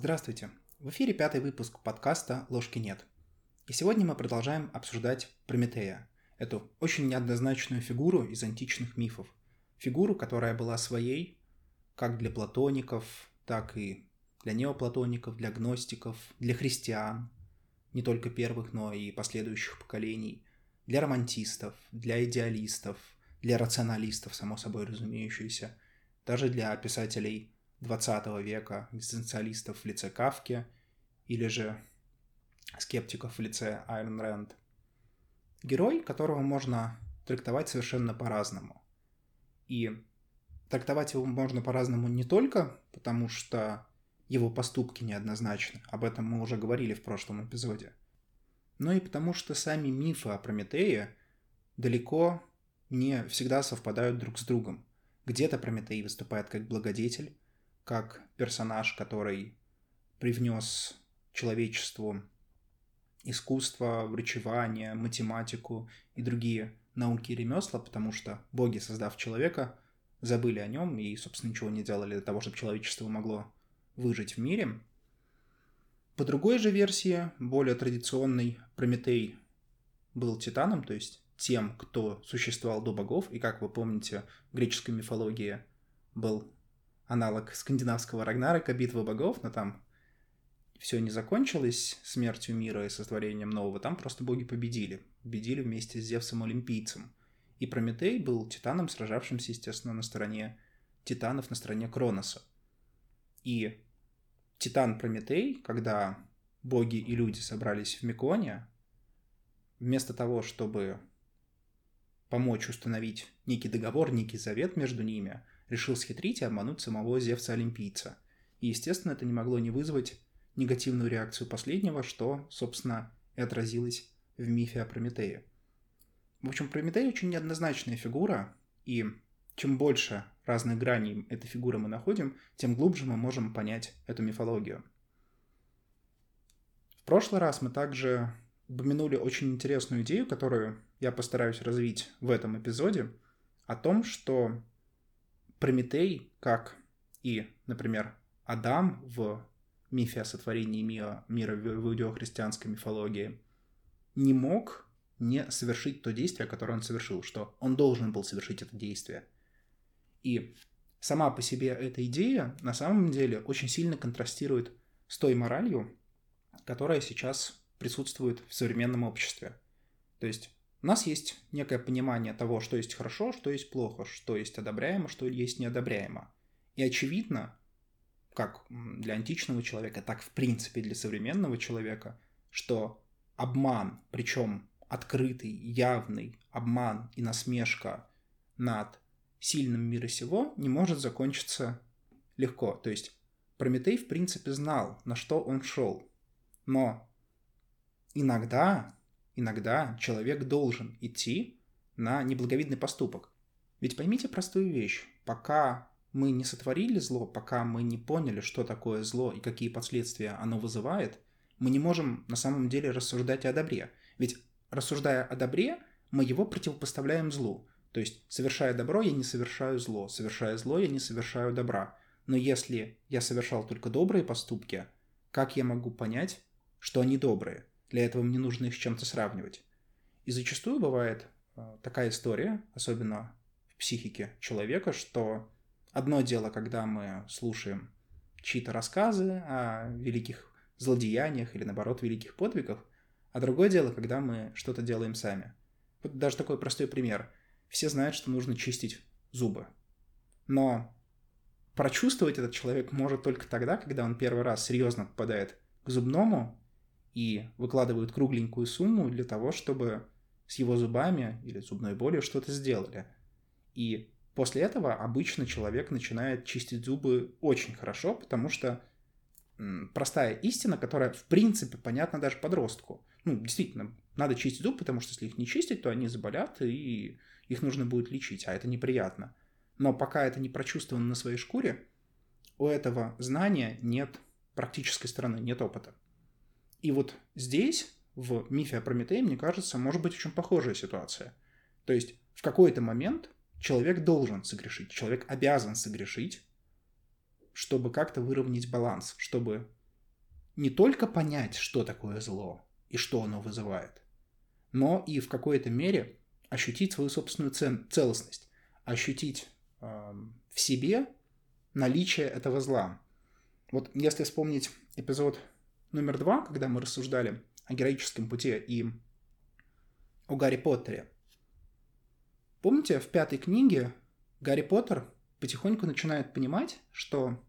Здравствуйте! В эфире пятый выпуск подкаста «Ложки нет». И сегодня мы продолжаем обсуждать Прометея, эту очень неоднозначную фигуру из античных мифов. Фигуру, которая была своей как для платоников, так и для неоплатоников, для гностиков, для христиан, не только первых, но и последующих поколений, для романтистов, для идеалистов, для рационалистов, само собой разумеющиеся, даже для писателей 20 века, экзистенциалистов в лице Кавки или же скептиков в лице Айрон Рэнд. Герой, которого можно трактовать совершенно по-разному. И трактовать его можно по-разному не только потому, что его поступки неоднозначны, об этом мы уже говорили в прошлом эпизоде, но и потому, что сами мифы о Прометее далеко не всегда совпадают друг с другом. Где-то Прометей выступает как благодетель, как персонаж, который привнес человечеству искусство, врачевание, математику и другие науки и ремесла, потому что боги, создав человека, забыли о нем и, собственно, ничего не делали для того, чтобы человечество могло выжить в мире. По другой же версии, более традиционный, Прометей был титаном, то есть тем, кто существовал до богов, и, как вы помните, в греческой мифологии был аналог скандинавского Рагнарока, битвы богов, но там все не закончилось смертью мира и сотворением нового, там просто боги победили. Победили вместе с Зевсом Олимпийцем. И Прометей был титаном, сражавшимся, естественно, на стороне титанов, на стороне Кроноса. И титан Прометей, когда боги и люди собрались в Миконе, вместо того, чтобы помочь установить некий договор, некий завет между ними – решил схитрить и обмануть самого Зевса-олимпийца. И, естественно, это не могло не вызвать негативную реакцию последнего, что, собственно, и отразилось в мифе о Прометее. В общем, Прометей очень неоднозначная фигура, и чем больше разных граней этой фигуры мы находим, тем глубже мы можем понять эту мифологию. В прошлый раз мы также упомянули очень интересную идею, которую я постараюсь развить в этом эпизоде, о том, что Прометей, как и, например, Адам в мифе о сотворении мира, мира в иудео-христианской мифологии, не мог не совершить то действие, которое он совершил, что он должен был совершить это действие. И сама по себе эта идея на самом деле очень сильно контрастирует с той моралью, которая сейчас присутствует в современном обществе. То есть у нас есть некое понимание того, что есть хорошо, что есть плохо, что есть одобряемо, что есть неодобряемо. И очевидно, как для античного человека, так в принципе для современного человека, что обман, причем открытый, явный обман и насмешка над сильным мира сего не может закончиться легко. То есть Прометей, в принципе, знал, на что он шел. Но иногда иногда человек должен идти на неблаговидный поступок. Ведь поймите простую вещь. Пока мы не сотворили зло, пока мы не поняли, что такое зло и какие последствия оно вызывает, мы не можем на самом деле рассуждать о добре. Ведь рассуждая о добре, мы его противопоставляем злу. То есть, совершая добро, я не совершаю зло, совершая зло, я не совершаю добра. Но если я совершал только добрые поступки, как я могу понять, что они добрые? Для этого мне нужно их с чем-то сравнивать. И зачастую бывает э, такая история, особенно в психике человека, что одно дело, когда мы слушаем чьи-то рассказы о великих злодеяниях или, наоборот, великих подвигах, а другое дело, когда мы что-то делаем сами. Вот даже такой простой пример. Все знают, что нужно чистить зубы. Но прочувствовать этот человек может только тогда, когда он первый раз серьезно попадает к зубному и выкладывают кругленькую сумму для того, чтобы с его зубами или зубной болью что-то сделали. И после этого обычно человек начинает чистить зубы очень хорошо, потому что простая истина, которая в принципе понятна даже подростку. Ну, действительно, надо чистить зубы, потому что если их не чистить, то они заболят, и их нужно будет лечить, а это неприятно. Но пока это не прочувствовано на своей шкуре, у этого знания нет практической стороны, нет опыта. И вот здесь, в мифе о Прометее, мне кажется, может быть очень похожая ситуация. То есть в какой-то момент человек должен согрешить, человек обязан согрешить, чтобы как-то выровнять баланс, чтобы не только понять, что такое зло и что оно вызывает, но и в какой-то мере ощутить свою собственную целостность, ощутить э, в себе наличие этого зла. Вот если вспомнить эпизод номер два, когда мы рассуждали о героическом пути и о Гарри Поттере. Помните, в пятой книге Гарри Поттер потихоньку начинает понимать, что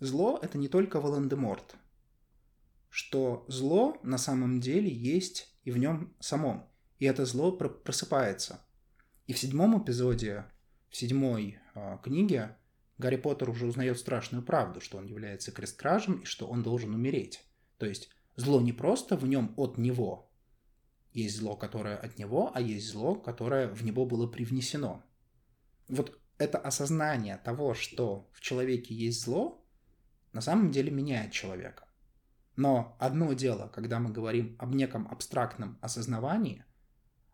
зло — это не только Волан-де-Морт, что зло на самом деле есть и в нем самом, и это зло просыпается. И в седьмом эпизоде, в седьмой э, книге, Гарри Поттер уже узнает страшную правду, что он является кресткражем и что он должен умереть. То есть зло не просто в нем от него. Есть зло, которое от него, а есть зло, которое в него было привнесено. Вот это осознание того, что в человеке есть зло, на самом деле меняет человека. Но одно дело, когда мы говорим об неком абстрактном осознавании,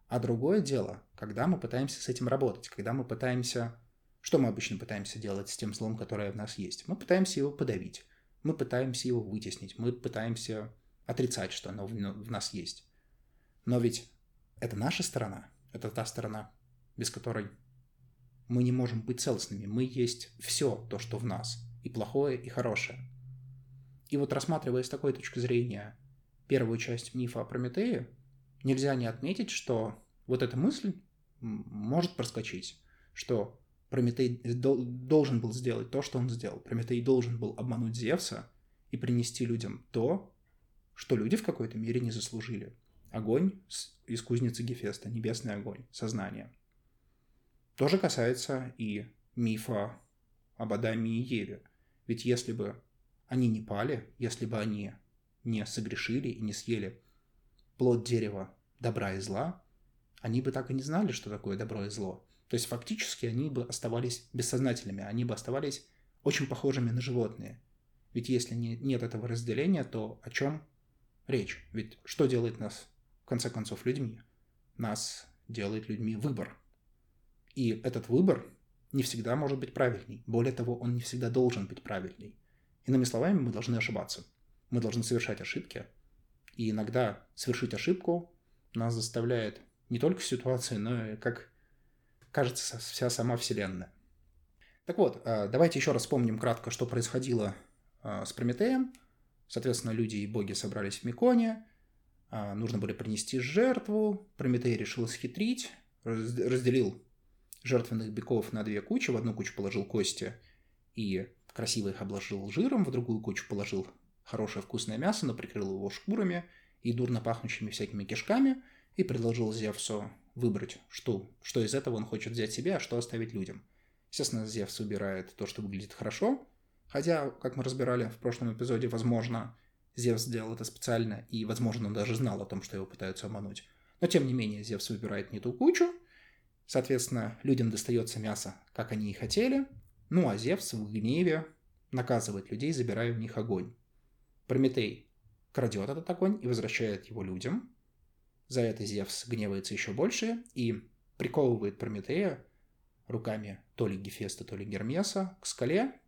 а другое дело, когда мы пытаемся с этим работать, когда мы пытаемся... Что мы обычно пытаемся делать с тем злом, которое в нас есть? Мы пытаемся его подавить мы пытаемся его вытеснить, мы пытаемся отрицать, что оно в нас есть. Но ведь это наша сторона, это та сторона, без которой мы не можем быть целостными. Мы есть все то, что в нас, и плохое, и хорошее. И вот рассматривая с такой точки зрения первую часть мифа о Прометее, нельзя не отметить, что вот эта мысль может проскочить, что Прометей должен был сделать то, что он сделал. Прометей должен был обмануть Зевса и принести людям то, что люди в какой-то мере не заслужили. Огонь из кузницы Гефеста, небесный огонь, сознание. То же касается и мифа об Адаме и Еве. Ведь если бы они не пали, если бы они не согрешили и не съели плод дерева добра и зла, они бы так и не знали, что такое добро и зло. То есть фактически они бы оставались бессознательными, они бы оставались очень похожими на животные. Ведь если не, нет этого разделения, то о чем речь? Ведь что делает нас, в конце концов, людьми? Нас делает людьми выбор. И этот выбор не всегда может быть правильный. Более того, он не всегда должен быть правильный. Иными словами, мы должны ошибаться. Мы должны совершать ошибки. И иногда совершить ошибку нас заставляет не только ситуация, но и как кажется, вся сама Вселенная. Так вот, э, давайте еще раз вспомним кратко, что происходило э, с Прометеем. Соответственно, люди и боги собрались в Миконе, э, нужно было принести жертву. Прометей решил схитрить, разделил жертвенных быков на две кучи. В одну кучу положил кости и красиво их обложил жиром, в другую кучу положил хорошее вкусное мясо, но прикрыл его шкурами и дурно пахнущими всякими кишками и предложил Зевсу выбрать, что, что из этого он хочет взять себе, а что оставить людям. Естественно, Зевс выбирает то, что выглядит хорошо, хотя, как мы разбирали в прошлом эпизоде, возможно, Зевс сделал это специально, и, возможно, он даже знал о том, что его пытаются обмануть. Но, тем не менее, Зевс выбирает не ту кучу, соответственно, людям достается мясо, как они и хотели, ну а Зевс в гневе наказывает людей, забирая у них огонь. Прометей крадет этот огонь и возвращает его людям, за это Зевс гневается еще больше и приковывает Прометея руками то ли Гефеста, то ли Гермеса к скале,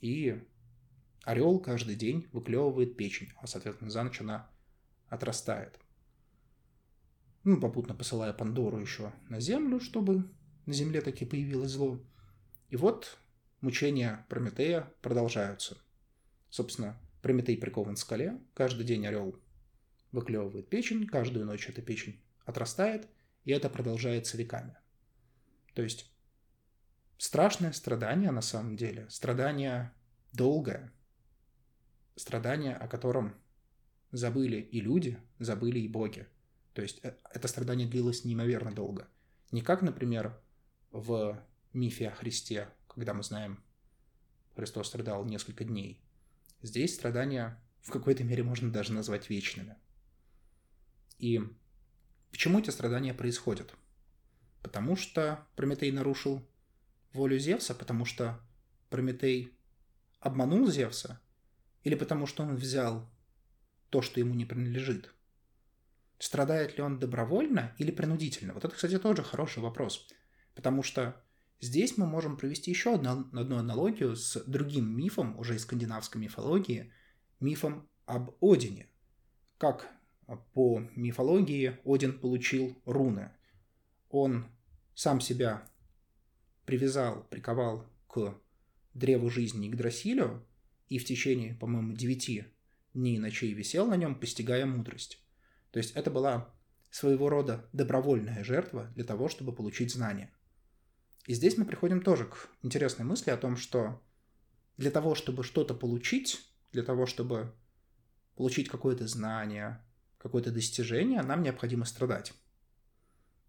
и орел каждый день выклевывает печень, а, соответственно, за ночь она отрастает. Ну, попутно посылая Пандору еще на землю, чтобы на земле таки появилось зло. И вот мучения Прометея продолжаются. Собственно, Прометей прикован к скале, каждый день орел выклевывает печень, каждую ночь эта печень отрастает, и это продолжается веками. То есть страшное страдание на самом деле, страдание долгое, страдание, о котором забыли и люди, забыли и боги. То есть э, это страдание длилось неимоверно долго. Не как, например, в мифе о Христе, когда мы знаем, Христос страдал несколько дней. Здесь страдания в какой-то мере можно даже назвать вечными – и почему эти страдания происходят? Потому что Прометей нарушил волю Зевса, потому что Прометей обманул Зевса, или потому что он взял то, что ему не принадлежит? Страдает ли он добровольно или принудительно? Вот это, кстати, тоже хороший вопрос. Потому что здесь мы можем провести еще одну, одну аналогию с другим мифом, уже из скандинавской мифологии, мифом об Одине. Как по мифологии Один получил руны. Он сам себя привязал, приковал к древу жизни Игдрасилю и в течение, по-моему, девяти дней и ночей висел на нем, постигая мудрость. То есть это была своего рода добровольная жертва для того, чтобы получить знания. И здесь мы приходим тоже к интересной мысли о том, что для того, чтобы что-то получить, для того, чтобы получить какое-то знание, какое-то достижение, нам необходимо страдать.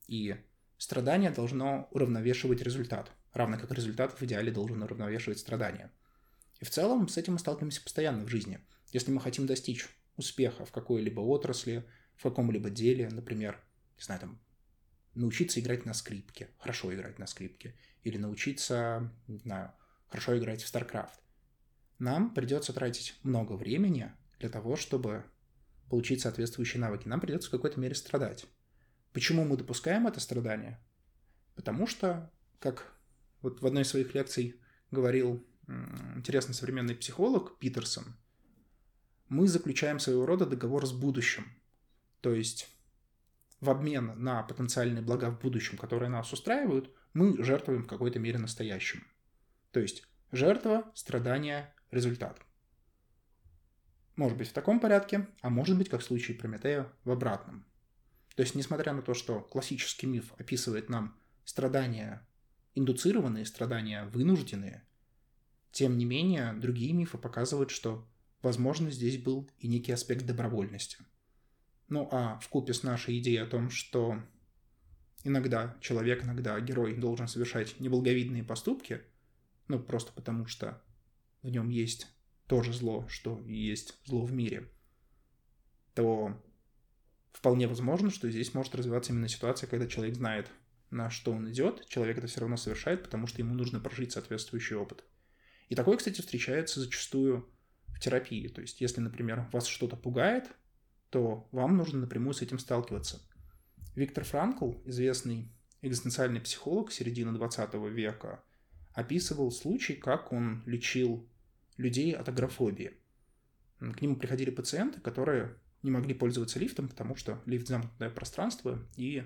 И страдание должно уравновешивать результат, равно как результат в идеале должен уравновешивать страдания. И в целом с этим мы сталкиваемся постоянно в жизни. Если мы хотим достичь успеха в какой-либо отрасли, в каком-либо деле, например, не знаю, там, научиться играть на скрипке, хорошо играть на скрипке, или научиться, не знаю, хорошо играть в StarCraft. Нам придется тратить много времени для того, чтобы получить соответствующие навыки. Нам придется в какой-то мере страдать. Почему мы допускаем это страдание? Потому что, как вот в одной из своих лекций говорил интересный современный психолог Питерсон, мы заключаем своего рода договор с будущим. То есть в обмен на потенциальные блага в будущем, которые нас устраивают, мы жертвуем в какой-то мере настоящим. То есть жертва, страдание, результат. Может быть в таком порядке, а может быть, как в случае Прометея, в обратном. То есть, несмотря на то, что классический миф описывает нам страдания индуцированные, страдания вынужденные, тем не менее, другие мифы показывают, что, возможно, здесь был и некий аспект добровольности – ну а в купе с нашей идеей о том, что иногда человек, иногда герой должен совершать неблаговидные поступки, ну просто потому что в нем есть то же зло, что и есть зло в мире, то вполне возможно, что здесь может развиваться именно ситуация, когда человек знает, на что он идет, человек это все равно совершает, потому что ему нужно прожить соответствующий опыт. И такое, кстати, встречается зачастую в терапии. То есть, если, например, вас что-то пугает, то вам нужно напрямую с этим сталкиваться. Виктор Франкл, известный экзистенциальный психолог середины 20 века, описывал случай, как он лечил людей от агрофобии. К нему приходили пациенты, которые не могли пользоваться лифтом, потому что лифт замкнутое пространство и...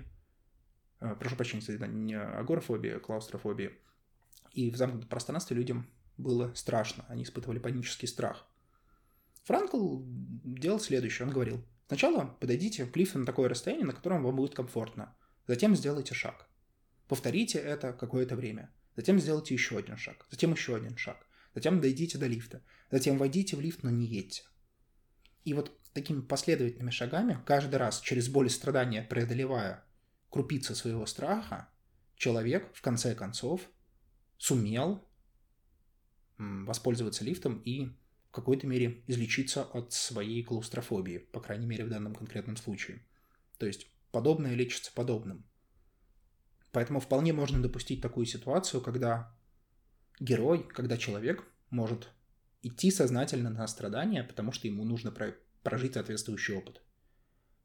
Э, прошу прощения, не агорафобия, а клаустрофобия. И в замкнутом пространстве людям было страшно, они испытывали панический страх. Франкл делал следующее, он говорил, Сначала подойдите к лифту на такое расстояние, на котором вам будет комфортно. Затем сделайте шаг. Повторите это какое-то время. Затем сделайте еще один шаг. Затем еще один шаг. Затем дойдите до лифта. Затем войдите в лифт, но не едьте. И вот такими последовательными шагами, каждый раз через боль и страдания преодолевая крупицы своего страха, человек в конце концов сумел воспользоваться лифтом и в какой-то мере излечиться от своей клаустрофобии, по крайней мере в данном конкретном случае. То есть подобное лечится подобным. Поэтому вполне можно допустить такую ситуацию, когда герой, когда человек может идти сознательно на страдания, потому что ему нужно прожить соответствующий опыт.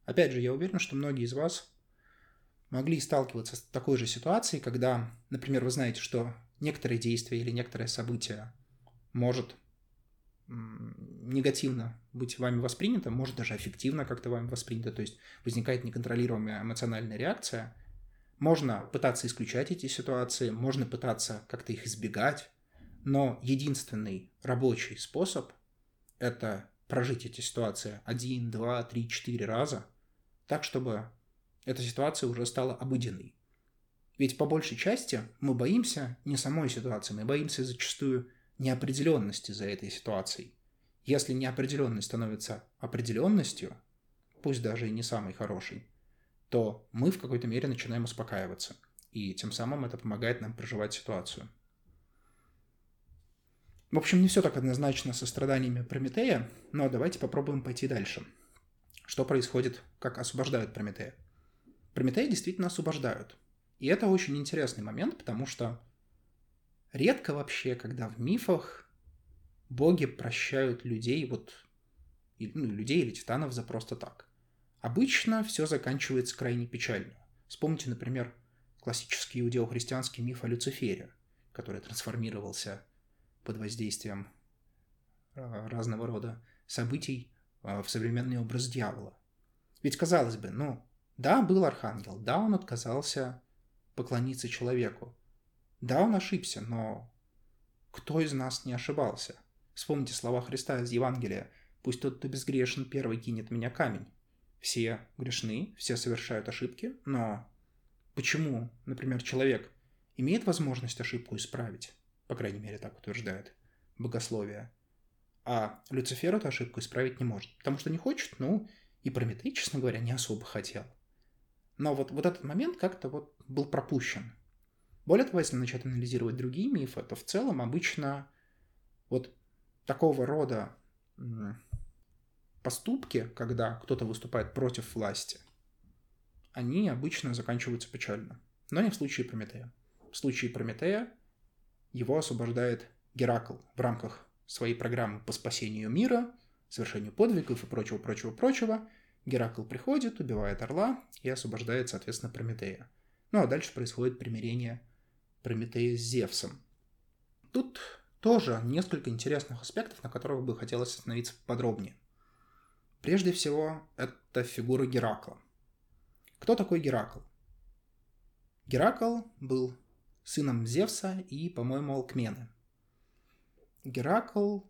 Опять же, я уверен, что многие из вас могли сталкиваться с такой же ситуацией, когда, например, вы знаете, что некоторые действия или некоторое событие может негативно быть вами воспринято, может даже эффективно как-то вами воспринято, то есть возникает неконтролируемая эмоциональная реакция. Можно пытаться исключать эти ситуации, можно пытаться как-то их избегать, но единственный рабочий способ – это прожить эти ситуации один, два, три, четыре раза, так, чтобы эта ситуация уже стала обыденной. Ведь по большей части мы боимся не самой ситуации, мы боимся зачастую неопределенности за этой ситуацией. Если неопределенность становится определенностью, пусть даже и не самой хорошей, то мы в какой-то мере начинаем успокаиваться. И тем самым это помогает нам проживать ситуацию. В общем, не все так однозначно со страданиями Прометея, но давайте попробуем пойти дальше. Что происходит, как освобождают Прометея? Прометея действительно освобождают. И это очень интересный момент, потому что Редко вообще, когда в мифах боги прощают людей, вот, ну, людей или титанов за просто так. Обычно все заканчивается крайне печально. Вспомните, например, классический иудео-христианский миф о Люцифере, который трансформировался под воздействием а, разного рода событий э, в современный образ дьявола. Ведь, казалось бы, ну, да, был архангел, да, он отказался поклониться человеку. Да, он ошибся, но кто из нас не ошибался? Вспомните слова Христа из Евангелия. «Пусть тот, кто безгрешен, первый кинет меня камень». Все грешны, все совершают ошибки, но почему, например, человек имеет возможность ошибку исправить? По крайней мере, так утверждает богословие. А Люцифер эту ошибку исправить не может, потому что не хочет, ну, и Прометей, честно говоря, не особо хотел. Но вот, вот этот момент как-то вот был пропущен. Более того, если начать анализировать другие мифы, то в целом обычно вот такого рода поступки, когда кто-то выступает против власти, они обычно заканчиваются печально. Но не в случае Прометея. В случае Прометея его освобождает Геракл в рамках своей программы по спасению мира, совершению подвигов и прочего, прочего, прочего. Геракл приходит, убивает орла и освобождает, соответственно, Прометея. Ну а дальше происходит примирение Прометея с Зевсом. Тут тоже несколько интересных аспектов, на которых бы хотелось остановиться подробнее. Прежде всего, это фигура Геракла. Кто такой Геракл? Геракл был сыном Зевса и, по-моему, Алкмены. Геракл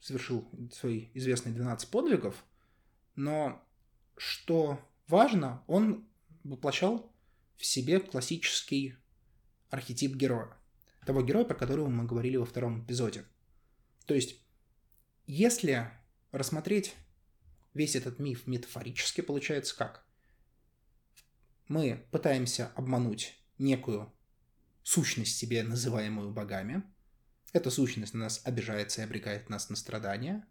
совершил свои известные 12 подвигов, но что важно, он воплощал в себе классический архетип героя. Того героя, про которого мы говорили во втором эпизоде. То есть, если рассмотреть весь этот миф метафорически, получается как? Мы пытаемся обмануть некую сущность себе, называемую богами. Эта сущность на нас обижается и обрекает нас на страдания.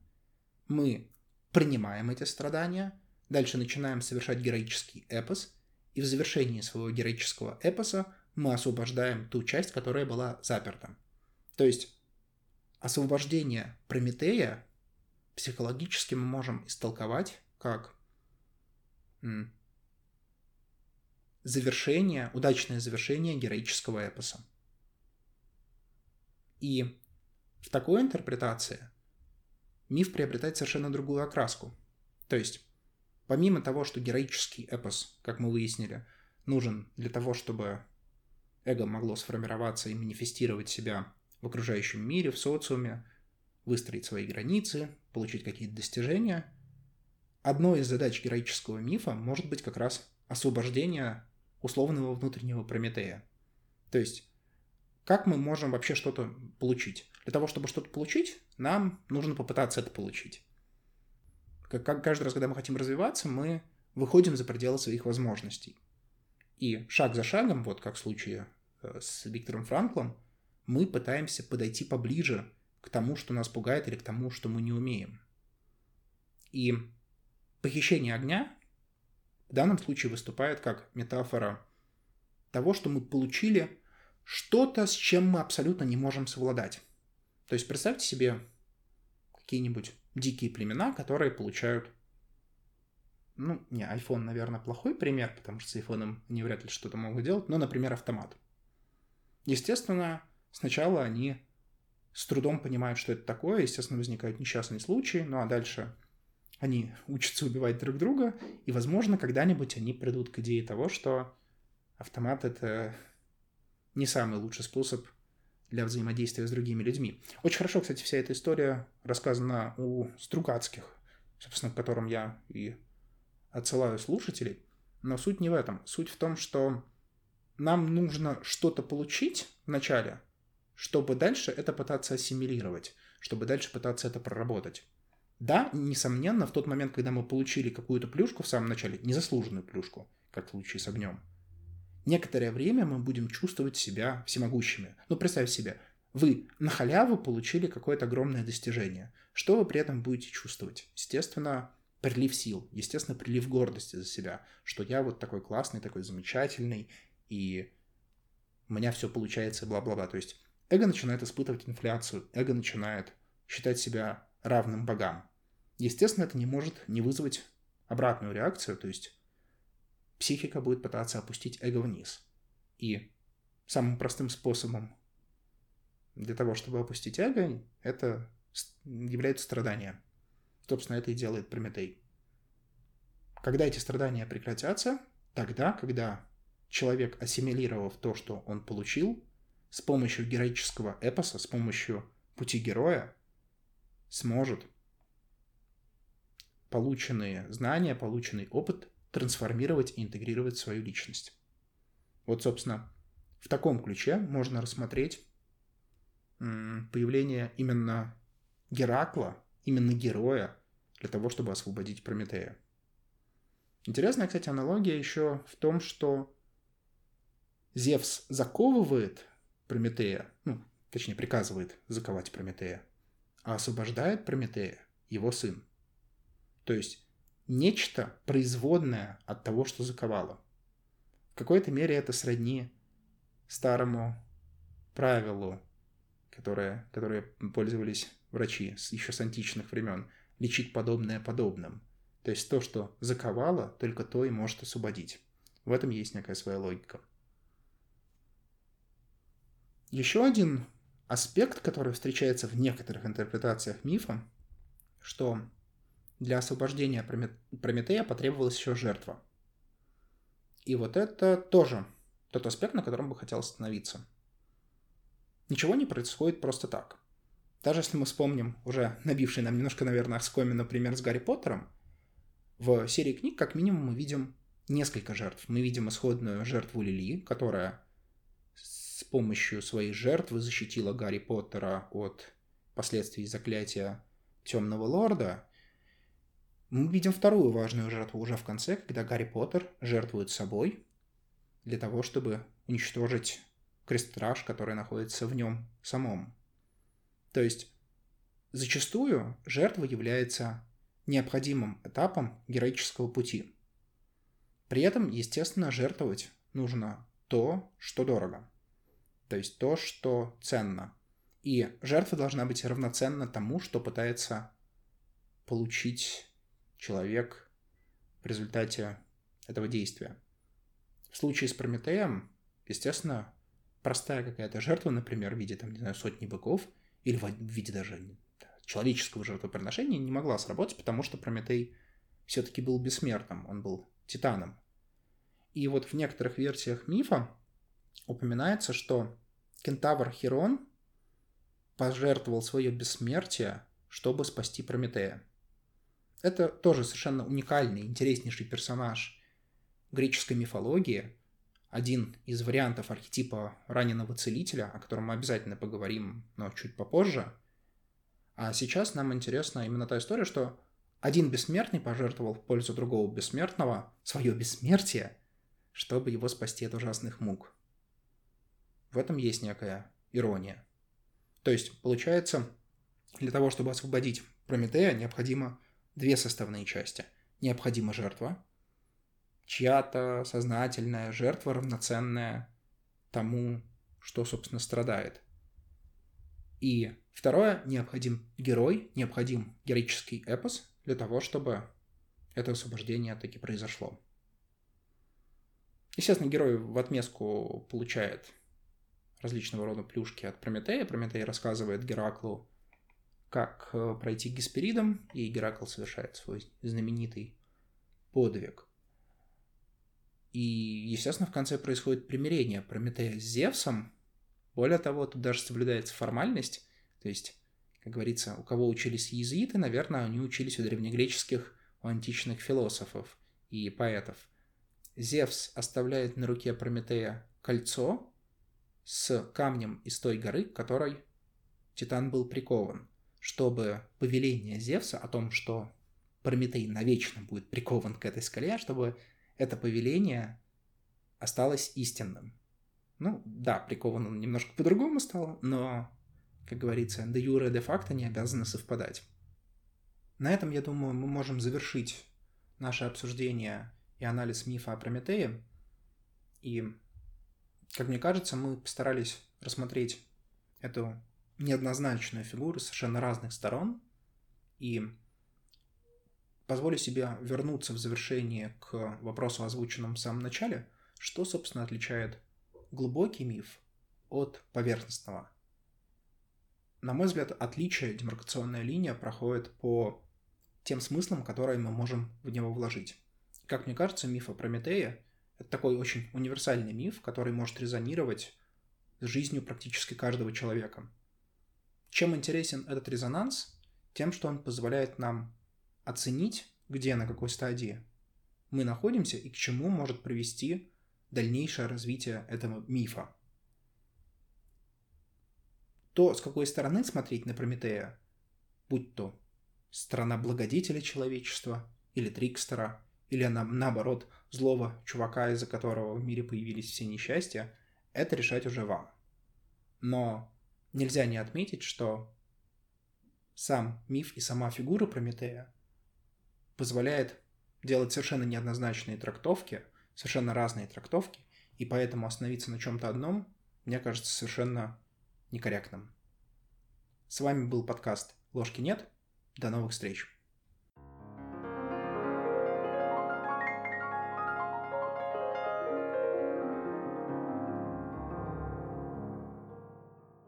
Мы принимаем эти страдания, дальше начинаем совершать героический эпос, и в завершении своего героического эпоса мы освобождаем ту часть, которая была заперта. То есть освобождение Прометея психологически мы можем истолковать как завершение, удачное завершение героического эпоса. И в такой интерпретации миф приобретает совершенно другую окраску. То есть, помимо того, что героический эпос, как мы выяснили, нужен для того, чтобы эго могло сформироваться и манифестировать себя в окружающем мире, в социуме, выстроить свои границы, получить какие-то достижения. Одной из задач героического мифа может быть как раз освобождение условного внутреннего Прометея. То есть, как мы можем вообще что-то получить? Для того, чтобы что-то получить, нам нужно попытаться это получить. Как, каждый раз, когда мы хотим развиваться, мы выходим за пределы своих возможностей. И шаг за шагом, вот как в случае э, с Виктором Франклом, мы пытаемся подойти поближе к тому, что нас пугает, или к тому, что мы не умеем. И похищение огня в данном случае выступает как метафора того, что мы получили что-то, с чем мы абсолютно не можем совладать. То есть представьте себе какие-нибудь дикие племена, которые получают ну, не, iPhone, наверное, плохой пример, потому что с iPhone они вряд ли что-то могут делать, но, например, автомат. Естественно, сначала они с трудом понимают, что это такое, естественно, возникают несчастные случаи, ну а дальше они учатся убивать друг друга, и, возможно, когда-нибудь они придут к идее того, что автомат — это не самый лучший способ для взаимодействия с другими людьми. Очень хорошо, кстати, вся эта история рассказана у Стругацких, собственно, к которым я и отсылаю слушателей. Но суть не в этом. Суть в том, что нам нужно что-то получить вначале, чтобы дальше это пытаться ассимилировать, чтобы дальше пытаться это проработать. Да, несомненно, в тот момент, когда мы получили какую-то плюшку в самом начале, незаслуженную плюшку, как в случае с огнем, некоторое время мы будем чувствовать себя всемогущими. Ну, представь себе, вы на халяву получили какое-то огромное достижение. Что вы при этом будете чувствовать? Естественно, прилив сил, естественно, прилив гордости за себя, что я вот такой классный, такой замечательный, и у меня все получается, бла-бла-бла. То есть эго начинает испытывать инфляцию, эго начинает считать себя равным богам. Естественно, это не может не вызвать обратную реакцию, то есть психика будет пытаться опустить эго вниз. И самым простым способом для того, чтобы опустить эго, это является страдание. Собственно, это и делает Прометей. Когда эти страдания прекратятся, тогда, когда человек, ассимилировав то, что он получил, с помощью героического эпоса, с помощью пути героя, сможет полученные знания, полученный опыт трансформировать и интегрировать в свою личность. Вот, собственно, в таком ключе можно рассмотреть появление именно Геракла, именно героя, для того, чтобы освободить Прометея. Интересная, кстати, аналогия еще в том, что Зевс заковывает Прометея, ну, точнее, приказывает заковать Прометея, а освобождает Прометея его сын. То есть нечто производное от того, что заковало. В какой-то мере это сродни старому правилу, которое, которое пользовались врачи еще с античных времен, лечить подобное подобным. То есть то, что заковало, только то и может освободить. В этом есть некая своя логика. Еще один аспект, который встречается в некоторых интерпретациях мифа, что для освобождения Прометея потребовалась еще жертва. И вот это тоже тот аспект, на котором бы хотел остановиться. Ничего не происходит просто так. Даже если мы вспомним уже набивший нам немножко, наверное, оскоми, например, с Гарри Поттером, в серии книг как минимум мы видим несколько жертв. Мы видим исходную жертву Лили, которая помощью своей жертвы защитила Гарри Поттера от последствий заклятия Темного Лорда. Мы видим вторую важную жертву уже в конце, когда Гарри Поттер жертвует собой для того, чтобы уничтожить крестраж, который находится в нем самом. То есть зачастую жертва является необходимым этапом героического пути. При этом, естественно, жертвовать нужно то, что дорого. То есть то, что ценно. И жертва должна быть равноценна тому, что пытается получить человек в результате этого действия. В случае с Прометеем, естественно, простая какая-то жертва, например, в виде, там, не знаю, сотни быков, или в виде даже человеческого жертвоприношения, не могла сработать, потому что Прометей все-таки был бессмертным, он был титаном. И вот в некоторых версиях мифа упоминается, что кентавр Херон пожертвовал свое бессмертие, чтобы спасти Прометея. Это тоже совершенно уникальный, интереснейший персонаж греческой мифологии, один из вариантов архетипа раненого целителя, о котором мы обязательно поговорим, но чуть попозже. А сейчас нам интересна именно та история, что один бессмертный пожертвовал в пользу другого бессмертного свое бессмертие, чтобы его спасти от ужасных мук. В этом есть некая ирония. То есть, получается, для того, чтобы освободить Прометея, необходимо две составные части. Необходима жертва, чья-то сознательная жертва равноценная тому, что, собственно, страдает. И второе, необходим герой, необходим героический эпос для того, чтобы это освобождение таки произошло. Естественно, герой в отместку получает различного рода плюшки от Прометея. Прометей рассказывает Гераклу, как э, пройти Гесперидом, и Геракл совершает свой знаменитый подвиг. И, естественно, в конце происходит примирение Прометея с Зевсом. Более того, тут даже соблюдается формальность. То есть, как говорится, у кого учились езииты, наверное, они учились у древнегреческих, у античных философов и поэтов. Зевс оставляет на руке Прометея кольцо с камнем из той горы, к которой Титан был прикован, чтобы повеление Зевса о том, что Прометей навечно будет прикован к этой скале, чтобы это повеление осталось истинным. Ну, да, прикован он немножко по-другому стал, но, как говорится, де юре, де факто не обязаны совпадать. На этом, я думаю, мы можем завершить наше обсуждение и анализ мифа о Прометее. И, как мне кажется, мы постарались рассмотреть эту неоднозначную фигуру совершенно разных сторон. И позволю себе вернуться в завершение к вопросу, озвученному в самом начале, что, собственно, отличает глубокий миф от поверхностного. На мой взгляд, отличие демаркационная линия проходит по тем смыслом, который мы можем в него вложить. Как мне кажется, миф о Прометее – это такой очень универсальный миф, который может резонировать с жизнью практически каждого человека. Чем интересен этот резонанс? Тем, что он позволяет нам оценить, где, на какой стадии мы находимся и к чему может привести дальнейшее развитие этого мифа. То, с какой стороны смотреть на Прометея, будь то страна благодетеля человечества или Трикстера, или на, наоборот злого чувака, из-за которого в мире появились все несчастья, это решать уже вам. Но нельзя не отметить, что сам миф и сама фигура Прометея позволяет делать совершенно неоднозначные трактовки, совершенно разные трактовки, и поэтому остановиться на чем-то одном, мне кажется, совершенно некорректным. С вами был подкаст «Ложки нет». До новых встреч!